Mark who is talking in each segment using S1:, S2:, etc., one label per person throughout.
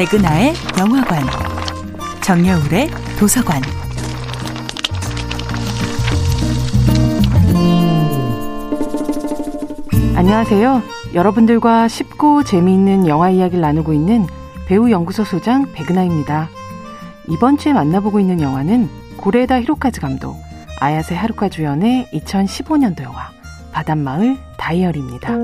S1: 백은하의 영화관, 정여울의 도서관.
S2: 안녕하세요. 여러분들과 쉽고 재미있는 영화 이야기를 나누고 있는 배우 연구소 소장 백은하입니다. 이번 주에 만나보고 있는 영화는 고레다 히로카즈 감독, 아야세 하루카 주연의 2015년도 영화 바닷마을 다이어리입니다.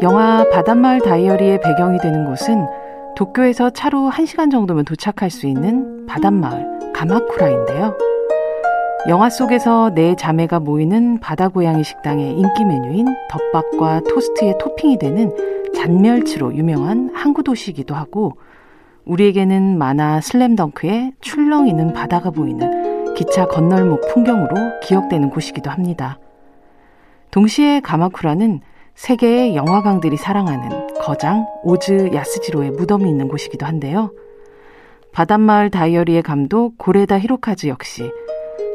S2: 영화 바닷마을 다이어리의 배경이 되는 곳은 도쿄에서 차로 1시간 정도면 도착할 수 있는 바닷마을 가마쿠라인데요. 영화 속에서 네 자매가 모이는 바다 고양이 식당의 인기 메뉴인 덮밥과 토스트에 토핑이 되는 잔멸치로 유명한 항구 도시이기도 하고 우리에게는 만화 슬램덩크의 출렁이는 바다가 보이는 기차 건널목 풍경으로 기억되는 곳이기도 합니다. 동시에 가마쿠라는 세계의 영화광들이 사랑하는 거장 오즈 야스지로의 무덤이 있는 곳이기도 한데요. 바닷마을 다이어리의 감독 고레다 히로카즈 역시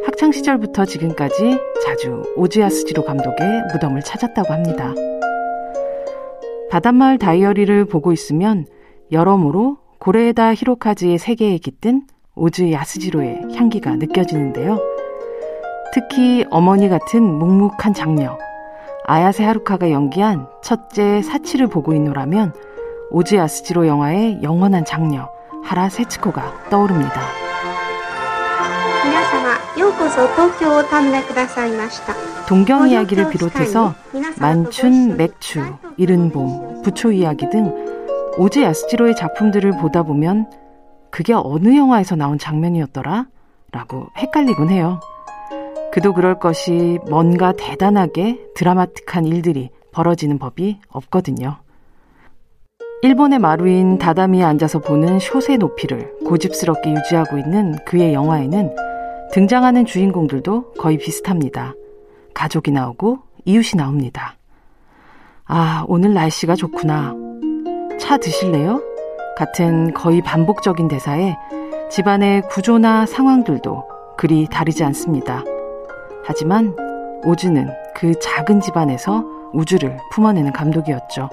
S2: 학창 시절부터 지금까지 자주 오즈 야스지로 감독의 무덤을 찾았다고 합니다. 바닷마을 다이어리를 보고 있으면 여러모로 고레다 히로카즈의 세계에 깃든 오즈 야스지로의 향기가 느껴지는데요. 특히 어머니 같은 묵묵한 장녀, 아야세 하루카가 연기한 첫째 사치를 보고 있노라면 오즈 야스지로 영화의 영원한 장녀, 하라 세츠코가 떠오릅니다. 동경 이야기를 비롯해서 만춘, 맥추, 이른 봄, 부초 이야기 등 오즈 야스지로의 작품들을 보다 보면 그게 어느 영화에서 나온 장면이었더라? 라고 헷갈리곤 해요. 그도 그럴 것이 뭔가 대단하게 드라마틱한 일들이 벌어지는 법이 없거든요. 일본의 마루인 다다미에 앉아서 보는 숏의 높이를 고집스럽게 유지하고 있는 그의 영화에는 등장하는 주인공들도 거의 비슷합니다. 가족이 나오고 이웃이 나옵니다. 아, 오늘 날씨가 좋구나. 차 드실래요? 같은 거의 반복적인 대사에 집안의 구조나 상황들도 그리 다르지 않습니다. 하지만 오즈는 그 작은 집안에서 우주를 품어내는 감독이었죠.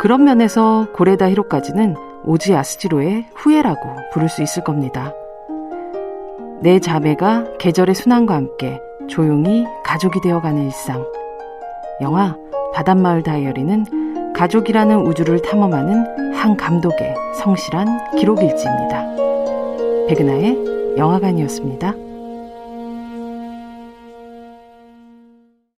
S2: 그런 면에서 고레다 히로까지는 오즈 야스지로의 후예라고 부를 수 있을 겁니다. 내 자매가 계절의 순환과 함께 조용히 가족이 되어가는 일상. 영화 바닷마을 다이어리는 가족이라는 우주를 탐험하는 한 감독의 성실한 기록일지입니다. 백은하의 영화관이었습니다.